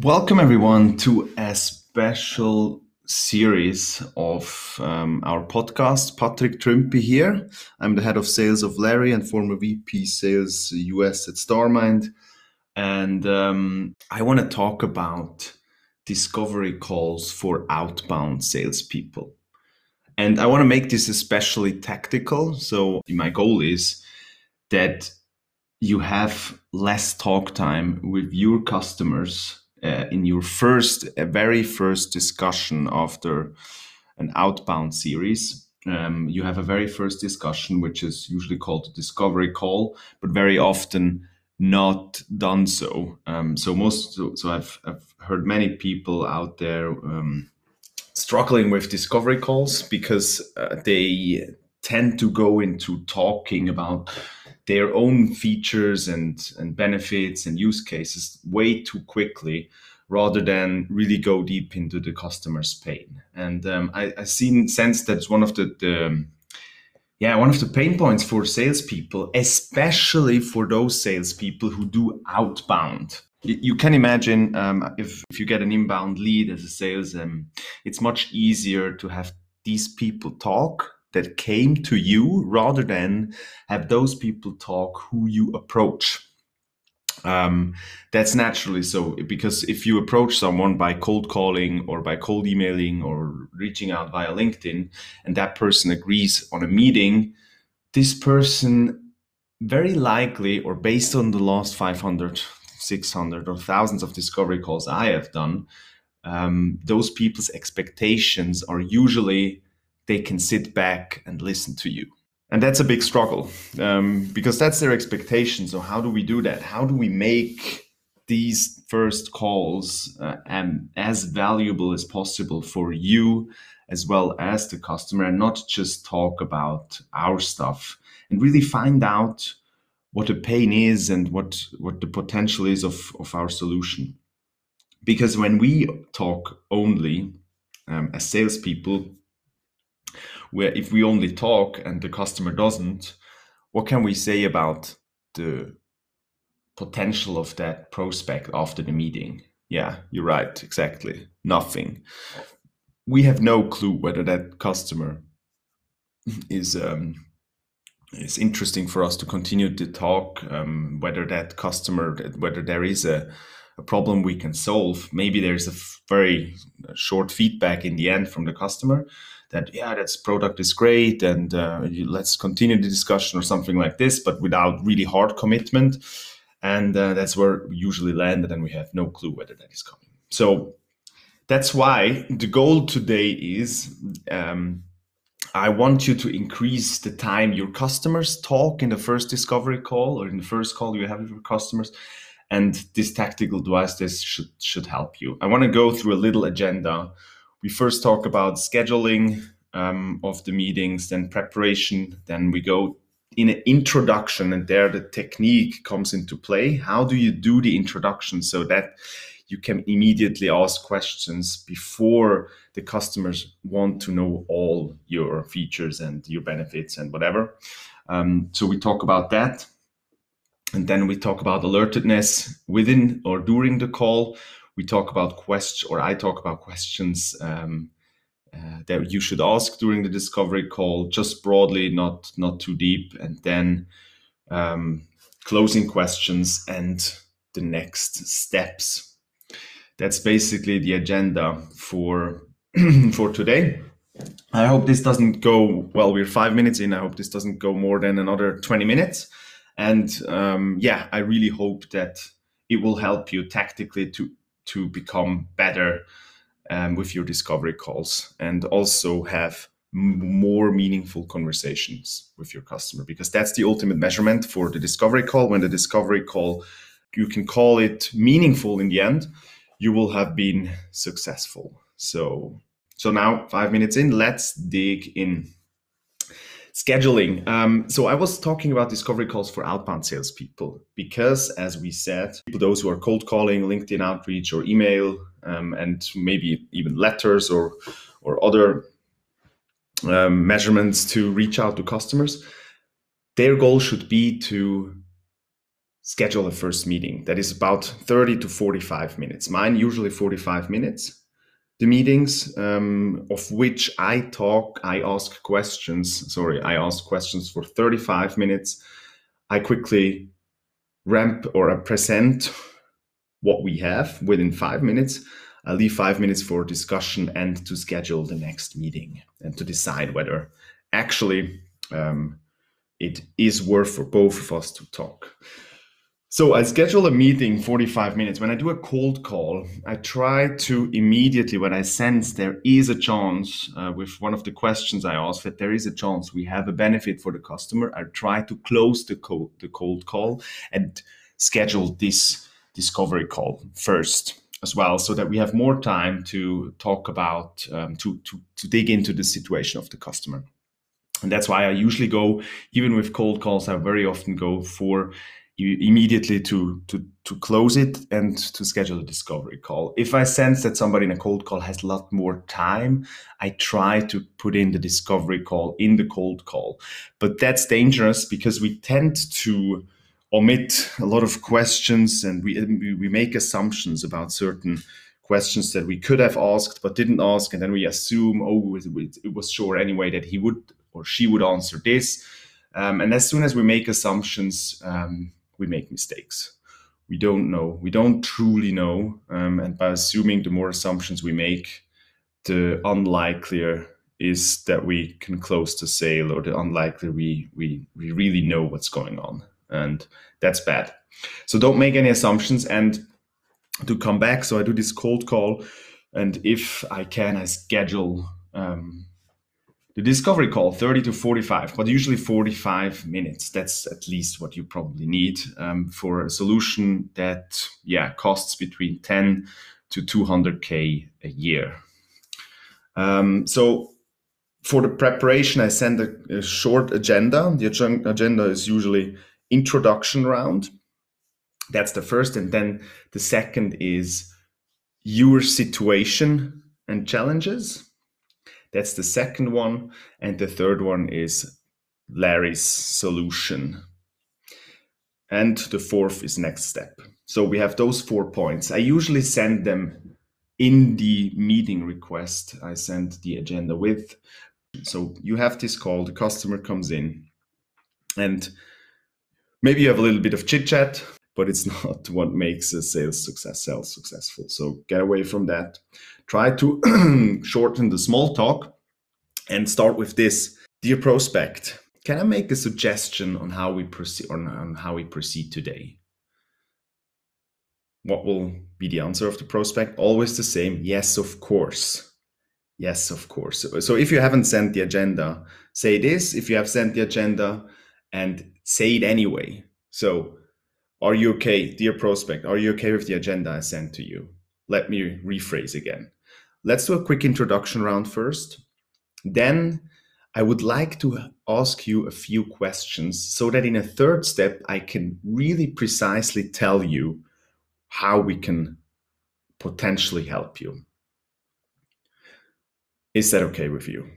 Welcome, everyone, to a special series of um, our podcast. Patrick Trümpi here. I'm the head of sales of Larry and former VP sales US at Starmind. And um, I want to talk about discovery calls for outbound salespeople. And I want to make this especially tactical. So, my goal is that you have less talk time with your customers uh, in your first, uh, very first discussion after an outbound series. Um, you have a very first discussion, which is usually called a discovery call, but very often not done so. Um, so most, so I've, I've heard many people out there um, struggling with discovery calls because uh, they tend to go into talking about their own features and, and benefits and use cases way too quickly rather than really go deep into the customer's pain. And um, I, I seen sense that's one of the, the yeah, one of the pain points for salespeople, especially for those salespeople who do outbound. You can imagine um, if, if you get an inbound lead as a sales, um, it's much easier to have these people talk that came to you rather than have those people talk who you approach. Um, that's naturally so because if you approach someone by cold calling or by cold emailing or reaching out via LinkedIn and that person agrees on a meeting, this person very likely or based on the last 500, 600 or thousands of discovery calls I have done, um, those people's expectations are usually they can sit back and listen to you. And that's a big struggle um, because that's their expectation. So, how do we do that? How do we make these first calls uh, um, as valuable as possible for you as well as the customer and not just talk about our stuff and really find out what the pain is and what, what the potential is of, of our solution? Because when we talk only um, as salespeople, where if we only talk and the customer doesn't, what can we say about the potential of that prospect after the meeting? Yeah, you're right, exactly. Nothing. We have no clue whether that customer is um, is interesting for us to continue to talk. Um, whether that customer, whether there is a a problem we can solve. Maybe there's a very short feedback in the end from the customer that yeah that's product is great and uh, let's continue the discussion or something like this but without really hard commitment and uh, that's where we usually land and we have no clue whether that is coming so that's why the goal today is um, I want you to increase the time your customers talk in the first discovery call or in the first call you have with your customers. And this tactical device this should should help you. I want to go through a little agenda we first talk about scheduling um, of the meetings, then preparation, then we go in an introduction, and there the technique comes into play. How do you do the introduction so that you can immediately ask questions before the customers want to know all your features and your benefits and whatever? Um, so we talk about that. And then we talk about alertedness within or during the call we talk about questions, or I talk about questions um, uh, that you should ask during the discovery call, just broadly, not not too deep, and then um, closing questions and the next steps. That's basically the agenda for for today. I hope this doesn't go well. We're five minutes in. I hope this doesn't go more than another twenty minutes. And um, yeah, I really hope that it will help you tactically to to become better um, with your discovery calls and also have more meaningful conversations with your customer because that's the ultimate measurement for the discovery call when the discovery call you can call it meaningful in the end you will have been successful so so now 5 minutes in let's dig in scheduling. Um, so I was talking about discovery calls for outbound salespeople because, as we said, people those who are cold calling, LinkedIn outreach, or email, um, and maybe even letters or or other um, measurements to reach out to customers. their goal should be to schedule a first meeting that is about 30 to 45 minutes. Mine usually 45 minutes. The meetings, um, of which I talk, I ask questions. Sorry, I ask questions for 35 minutes. I quickly ramp or present what we have within five minutes. I leave five minutes for discussion and to schedule the next meeting and to decide whether actually um, it is worth for both of us to talk. So I schedule a meeting 45 minutes. When I do a cold call, I try to immediately, when I sense there is a chance uh, with one of the questions I ask that there is a chance we have a benefit for the customer, I try to close the, co- the cold call and schedule this discovery call first as well so that we have more time to talk about um, to, to to dig into the situation of the customer and that's why i usually go even with cold calls i very often go for immediately to to to close it and to schedule a discovery call. If i sense that somebody in a cold call has a lot more time i try to put in the discovery call in the cold call. But that's dangerous because we tend to omit a lot of questions and we, we make assumptions about certain questions that we could have asked but didn't ask and then we assume oh it was sure anyway that he would or she would answer this. Um, and as soon as we make assumptions um, we make mistakes we don't know we don't truly know um, and by assuming the more assumptions we make the unlikelier is that we can close the sale or the unlikely we, we, we really know what's going on and that's bad. So don't make any assumptions. And to come back, so I do this cold call, and if I can, I schedule um, the discovery call 30 to 45 but usually 45 minutes that's at least what you probably need um, for a solution that yeah costs between 10 to 200k a year um, so for the preparation i send a, a short agenda the agenda is usually introduction round. That's the first. And then the second is your situation and challenges. That's the second one. And the third one is Larry's solution. And the fourth is next step. So we have those four points. I usually send them in the meeting request I send the agenda with. So you have this call, the customer comes in, and maybe you have a little bit of chit chat, but it's not what makes a sales success sales successful. So get away from that. Try to shorten the small talk and start with this. Dear prospect, can I make a suggestion on how we proceed on, on how we proceed today? What will be the answer of the prospect? Always the same. Yes, of course. Yes, of course. So if you haven't sent the agenda, say this. If you have sent the agenda, and say it anyway. So, are you okay, dear prospect? Are you okay with the agenda I sent to you? Let me rephrase again. Let's do a quick introduction round first. Then, I would like to ask you a few questions so that in a third step, I can really precisely tell you how we can potentially help you. Is that okay with you?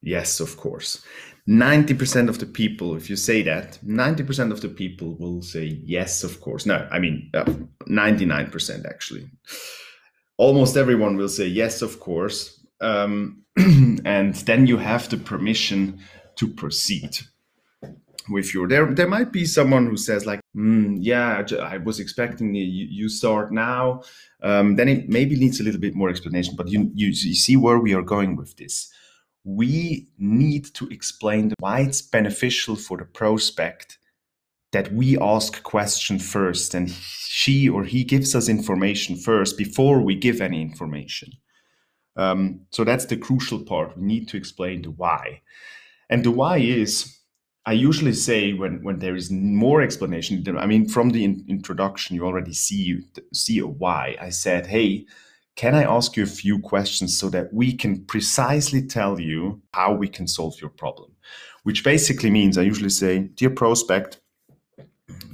Yes, of course. 90% of the people, if you say that, 90% of the people will say yes, of course. No, I mean, uh, 99% actually. Almost everyone will say yes, of course. Um, and then you have the permission to proceed with your there there might be someone who says like mm, yeah i was expecting you, you start now um, then it maybe needs a little bit more explanation but you, you you see where we are going with this we need to explain why it's beneficial for the prospect that we ask question first and she or he gives us information first before we give any information. Um, so that's the crucial part. We need to explain the why. And the why is, I usually say when, when there is more explanation, I mean, from the in- introduction, you already see, see a why. I said, hey, can I ask you a few questions so that we can precisely tell you how we can solve your problem? Which basically means I usually say, Dear prospect,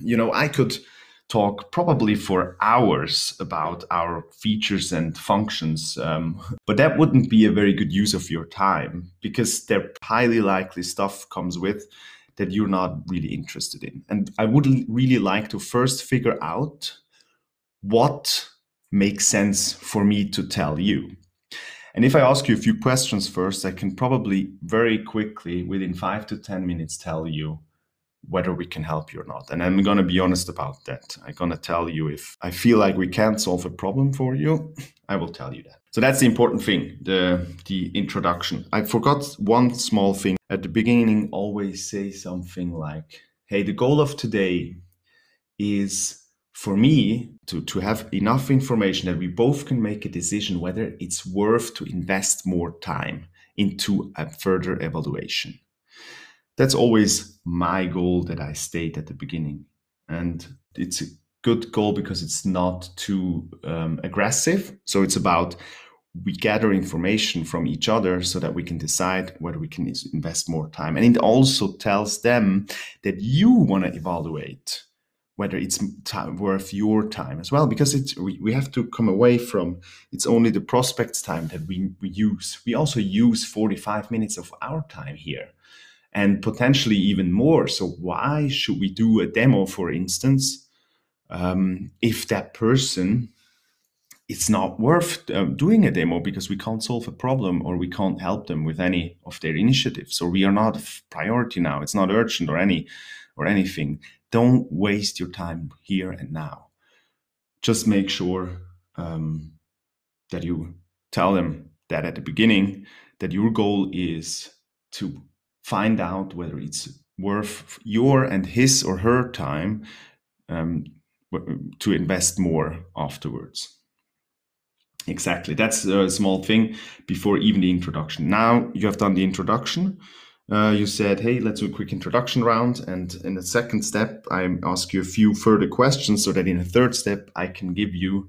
you know, I could talk probably for hours about our features and functions, um, but that wouldn't be a very good use of your time because there highly likely stuff comes with that you're not really interested in. And I would really like to first figure out what makes sense for me to tell you. And if I ask you a few questions first, I can probably very quickly, within five to 10 minutes, tell you whether we can help you or not. And I'm going to be honest about that. I'm going to tell you if I feel like we can't solve a problem for you, I will tell you that. So that's the important thing, the the introduction. I forgot one small thing at the beginning. Always say something like, "Hey, the goal of today is for me to to have enough information that we both can make a decision whether it's worth to invest more time into a further evaluation." That's always my goal that I state at the beginning, and it's a good goal because it's not too um, aggressive. So it's about we gather information from each other so that we can decide whether we can invest more time. And it also tells them that you want to evaluate whether it's time, worth your time as well, because it's we, we have to come away from it's only the prospects time that we, we use. We also use 45 minutes of our time here and potentially even more. So why should we do a demo, for instance, um, if that person it's not worth uh, doing a demo because we can't solve a problem or we can't help them with any of their initiatives or we are not a priority now it's not urgent or any or anything don't waste your time here and now just make sure um, that you tell them that at the beginning that your goal is to find out whether it's worth your and his or her time um, to invest more afterwards Exactly. That's a small thing before even the introduction. Now you have done the introduction. Uh, you said, hey, let's do a quick introduction round. And in the second step, I ask you a few further questions so that in the third step, I can give you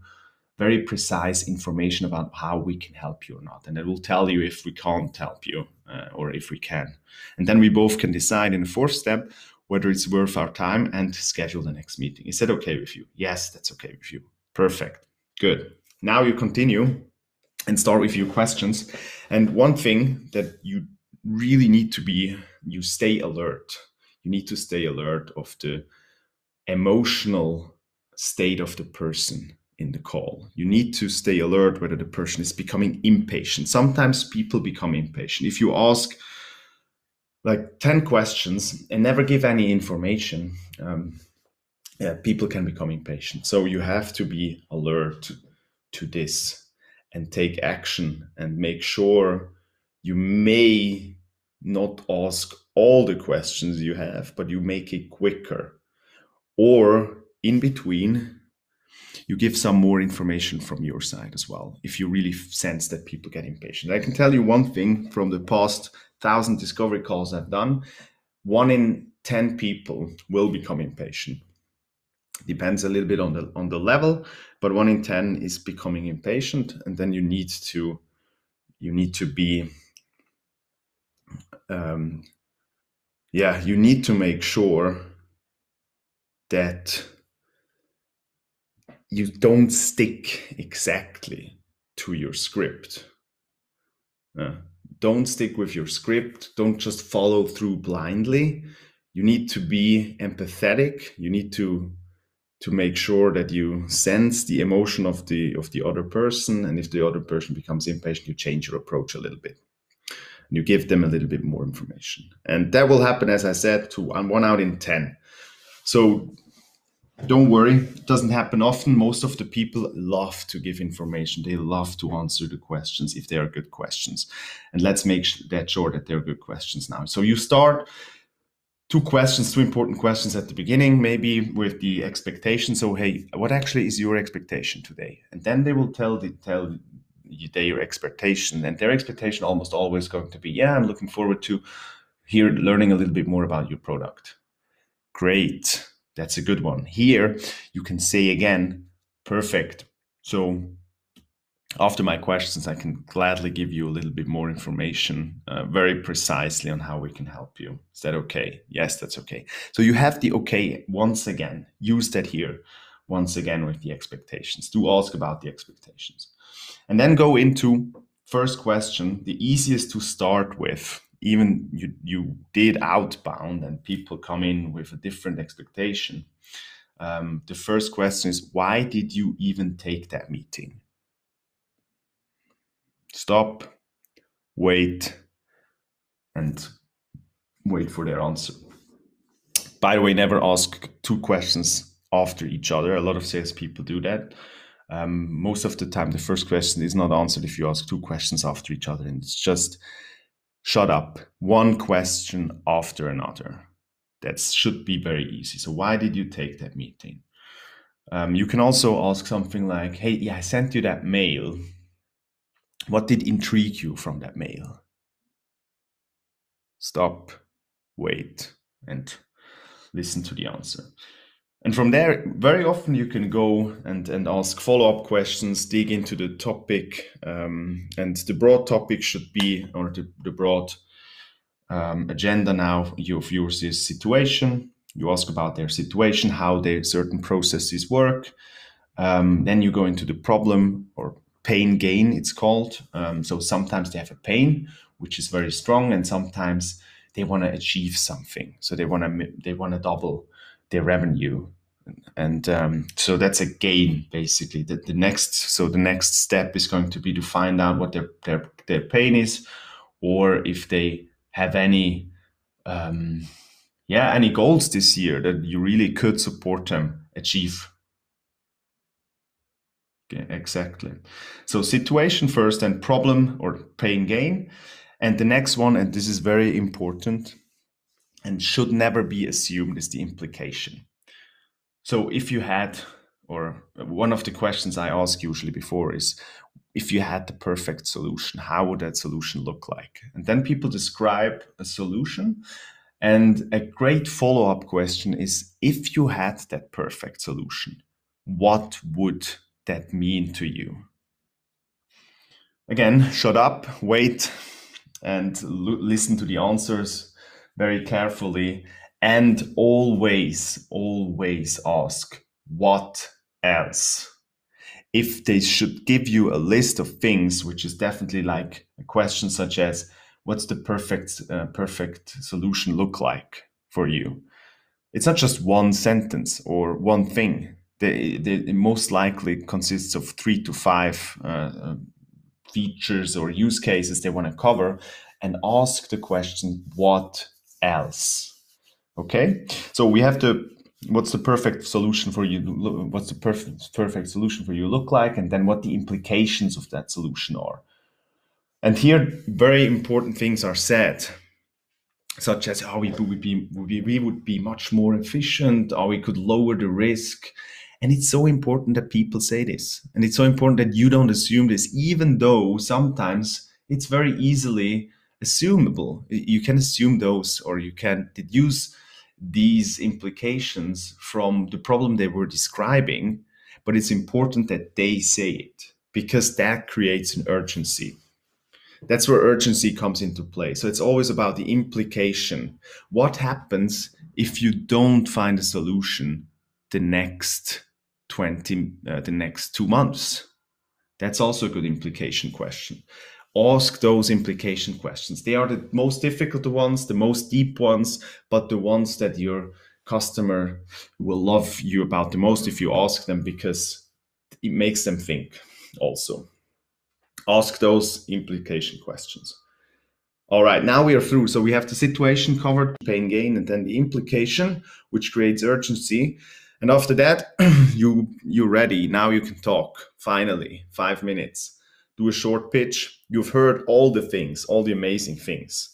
very precise information about how we can help you or not. And it will tell you if we can't help you uh, or if we can. And then we both can decide in the fourth step whether it's worth our time and schedule the next meeting. Is that okay with you? Yes, that's okay with you. Perfect. Good. Now you continue and start with your questions. And one thing that you really need to be, you stay alert. You need to stay alert of the emotional state of the person in the call. You need to stay alert whether the person is becoming impatient. Sometimes people become impatient. If you ask like 10 questions and never give any information, um, yeah, people can become impatient. So you have to be alert to this and take action and make sure you may not ask all the questions you have, but you make it quicker. Or in between, you give some more information from your side as well, if you really sense that people get impatient. I can tell you one thing from the past thousand discovery calls I've done one in 10 people will become impatient depends a little bit on the on the level but one in 10 is becoming impatient and then you need to you need to be um, yeah you need to make sure that you don't stick exactly to your script. Uh, don't stick with your script. Don't just follow through blindly. You need to be empathetic. You need to to make sure that you sense the emotion of the of the other person. And if the other person becomes impatient you change your approach a little bit and you give them a little bit more information. And that will happen as i said to one out in 10 so don't worry it doesn't happen often. Most of the people love to give information. They love to answer the questions if they are good questions. And let's make that sure that they're good questions now. So you start two questions, two important questions at the beginning, maybe with the expectation. So, hey, what actually is your expectation today? And then they will tell the, tell their expectation, and their expectation almost always going to be, yeah, I'm looking forward to here learning a little bit more about your product. Great, that's a good one. Here you can say again, perfect. So after my questions, I can gladly give you a little bit more information uh, very precisely on how we can help you. Is that okay? Yes, that's okay. So you have the okay once again. Use that here once again with the expectations. Do ask about the expectations. And then go into first question, the easiest to start with even you you did outbound and people come in with a different expectation um, the first question is why did you even take that meeting stop wait and wait for their answer by the way never ask two questions after each other. A lot of salespeople do that. Um, most of the time the first question is not answered if you ask two questions after each other and it's just shut up. One question after another. That should be very easy. So why did you take that meeting? Um, you can also ask something like hey yeah i sent you that mail. What did intrigue you from that mail? Stop wait and listen to the answer and from there, very often you can go and, and ask follow up questions, dig into the topic. Um, and the broad topic should be, or the, the broad um, agenda now of yours is situation. You ask about their situation, how their certain processes work. Um, then you go into the problem or pain gain, it's called. Um, so sometimes they have a pain, which is very strong, and sometimes they want to achieve something. So they want to they want to double their revenue and um, so that's a gain basically. The, the next so the next step is going to be to find out what their their, their pain is or if they have any um, yeah any goals this year that you really could support them achieve. Exactly. So situation first and problem or pain gain. And the next one and this is very important and should never be assumed is the implication so if you had, or one of the questions I ask usually before is, if you had the perfect solution, how would that solution look like? And then people describe a solution. And a great follow up question is if you had that perfect solution, what would that mean to you? Again, shut up, wait, and listen to the answers very carefully and always, always ask, what else? If they should give you a list of things, which is definitely like a question such as, what's the perfect, uh, perfect solution look like for you? It's not just one sentence or one thing. They, they, most likely consists of three to five uh, uh features or use cases they want to cover and ask the question, what else? Okay, so we have to. What's the perfect solution for you? What's the perfect perfect solution for you look like, and then what the implications of that solution are. And here, very important things are said, such as how we would be we would be much more efficient, or we could lower the risk. And it's so important that people say this, and it's so important that you don't assume this, even though sometimes it's very easily assumable. You can assume those, or you can deduce these implications from the problem they were describing, but it's important that they say it because that creates an urgency. That's where urgency comes into play. So it's always about the implication. What happens if you don't find a solution the next 20 uh, the next 2 months? That's also a good implication question ask those implication questions. They are the most difficult ones, the most deep ones, but the ones that your customer will love you about the most if you ask them because it makes them think also. Ask those implication questions. All right, now we are through. So we have the situation covered, pain gain, and then the implication, which creates urgency. And after that, you you're ready. Now you can talk. Finally, five minutes do a short pitch. You've heard all the things, all the amazing things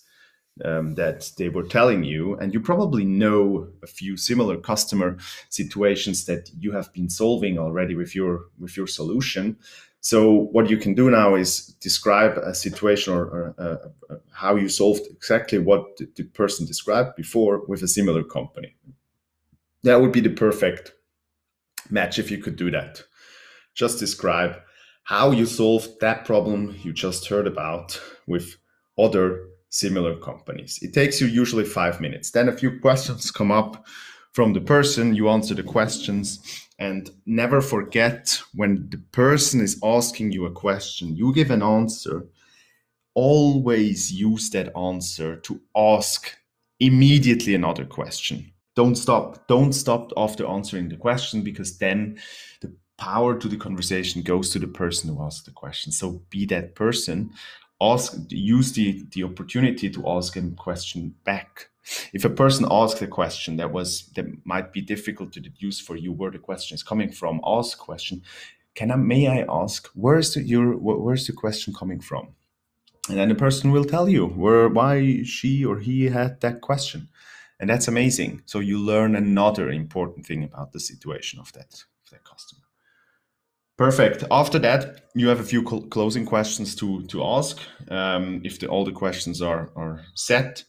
um, that they were telling you, and you probably know a few similar customer situations that you have been solving already with your with your solution. So what you can do now is describe a situation or, or uh, uh how you solved exactly what the, the person described before with a similar company. That would be the perfect match if you could do that. Just describe how you solve that problem you just heard about with other similar companies. It takes you usually five minutes. Then a few questions come up from the person, you answer the questions, and never forget when the person is asking you a question, you give an answer. always use that answer to ask immediately another question. Don't stop. Don't stop after answering the question because then the power to the conversation goes to the person who asked the question. So be that person. Ask use the, the opportunity to ask a question back. If a person asks a question that was that might be difficult to deduce for you where the question is coming from, ask question. Can I may I ask where's the, your where's the question coming from? and then the person will tell you where why she or he had that question and that's amazing so you learn another important thing about the situation of that of that customer perfect. After that you have a few cl- closing questions to to ask. Um, if the, all the questions are are set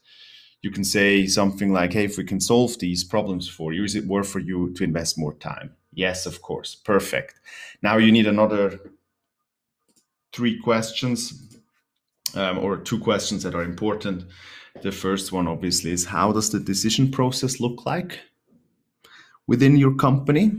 you can say something like hey if we can solve these problems for you is it worth for you to invest more time? Yes of course. Perfect. Now you need another three questions um, or two questions that are important. The first one, obviously, is how does the decision process look like within your company?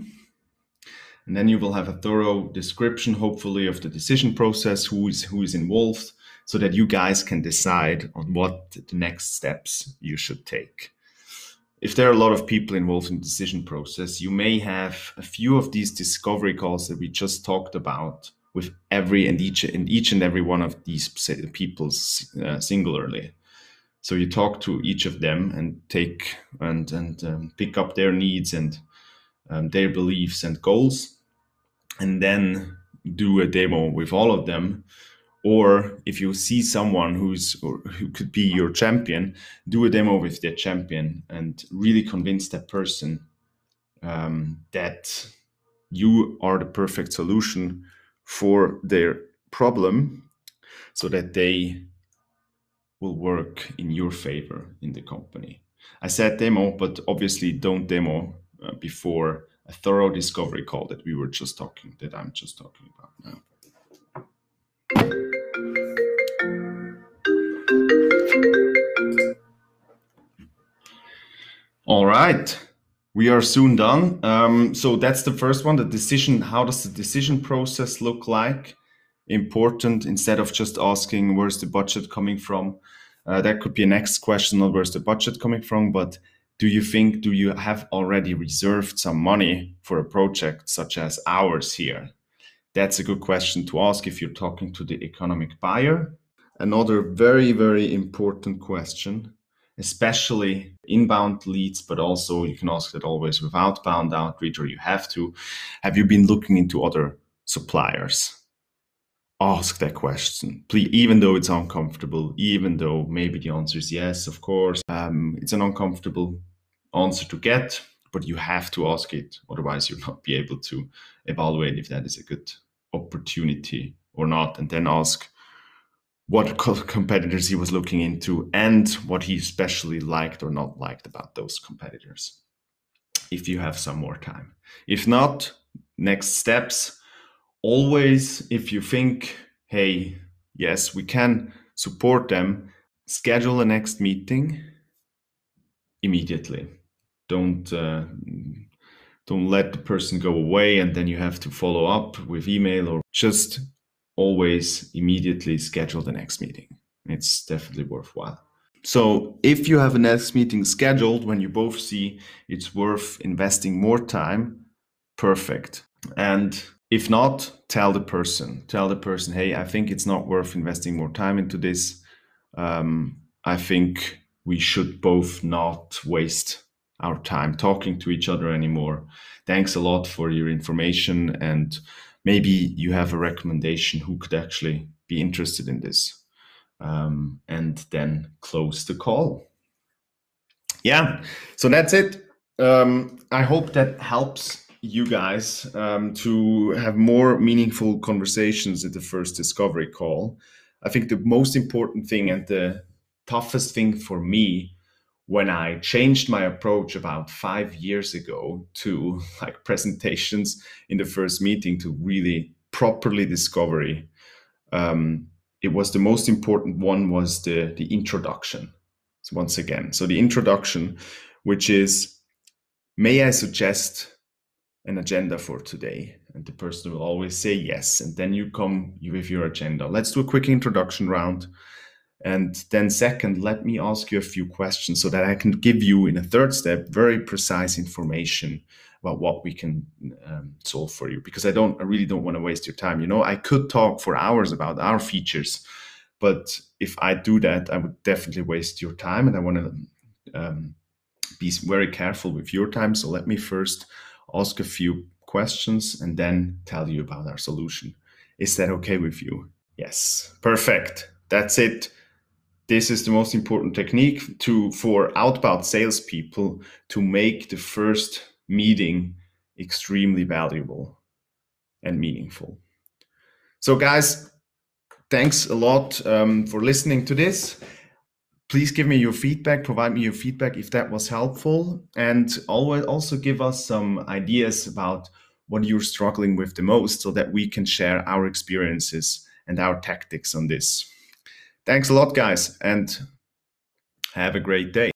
And then you will have a thorough description, hopefully, of the decision process, who is who is involved, so that you guys can decide on what the next steps you should take. If there are a lot of people involved in the decision process, you may have a few of these discovery calls that we just talked about with every and each and each and every one of these people uh, singularly. So you talk to each of them and take and and um, pick up their needs and um, their beliefs and goals, and then do a demo with all of them. Or if you see someone who's who could be your champion, do a demo with their champion and really convince that person um, that you are the perfect solution for their problem so that they will work in your favor in the company. I said demo, but obviously don't demo uh, before a thorough discovery call that we were just talking, that I'm just talking about now. All right we are soon done. Um, so that's the first one. The decision. How does the decision process look like? Important instead of just asking where's the budget coming from. Uh, that could be a next question. Not where's the budget coming from, but do you think do you have already reserved some money for a project such as ours here? That's a good question to ask if you're talking to the economic buyer. Another very very important question especially inbound leads, but also you can ask that always with outbound outreach, or you have to. Have you been looking into other suppliers? Ask that question, please, even though it's uncomfortable, even though maybe the answer is yes, of course. Um, it's an uncomfortable answer to get, but you have to ask it. Otherwise, you'll not be able to evaluate if that is a good opportunity or not. And then ask, what competitors he was looking into and what he especially liked or not liked about those competitors if you have some more time if not next steps always if you think hey yes we can support them schedule the next meeting immediately don't uh, don't let the person go away and then you have to follow up with email or just always immediately schedule the next meeting. It's definitely worthwhile. So, if you have a next meeting scheduled when you both see it's worth investing more time, perfect. And if not, tell the person, tell the person, hey, I think it's not worth investing more time into this. Um, I think we should both not waste our time talking to each other anymore. Thanks a lot for your information and maybe you have a recommendation who could actually be interested in this. Um, and then close the call. Yeah so that's it. Um, i hope that helps you guys um, to have more meaningful conversations at the first discovery call. I think the most important thing and the toughest thing for me when I changed my approach about five years ago to like presentations in the first meeting to really properly discovery, um, it was the most important one was the the introduction. So once again, so the introduction, which is, may I suggest an agenda for today? And the person will always say yes, and then you come with your agenda. Let's do a quick introduction round And then, second, let me ask you a few questions so that I can give you, in a third step, very precise information about what we can um, solve for you. Because I don't, I really don't want to waste your time. You know, I could talk for hours about our features, but if I do that, I would definitely waste your time, and I want to um, be very careful with your time. So let me first ask a few questions and then tell you about our solution. Is that okay with you? Yes, perfect. That's it this is the most important technique to for outbound salespeople to make the first meeting extremely valuable and meaningful. So, guys, thanks a lot um, for listening to this. Please give me your feedback, provide me your feedback if that was helpful, and always also give us some ideas about what you're struggling with the most so that we can share our experiences and our tactics on this. Thanks a lot, guys, and have a great day.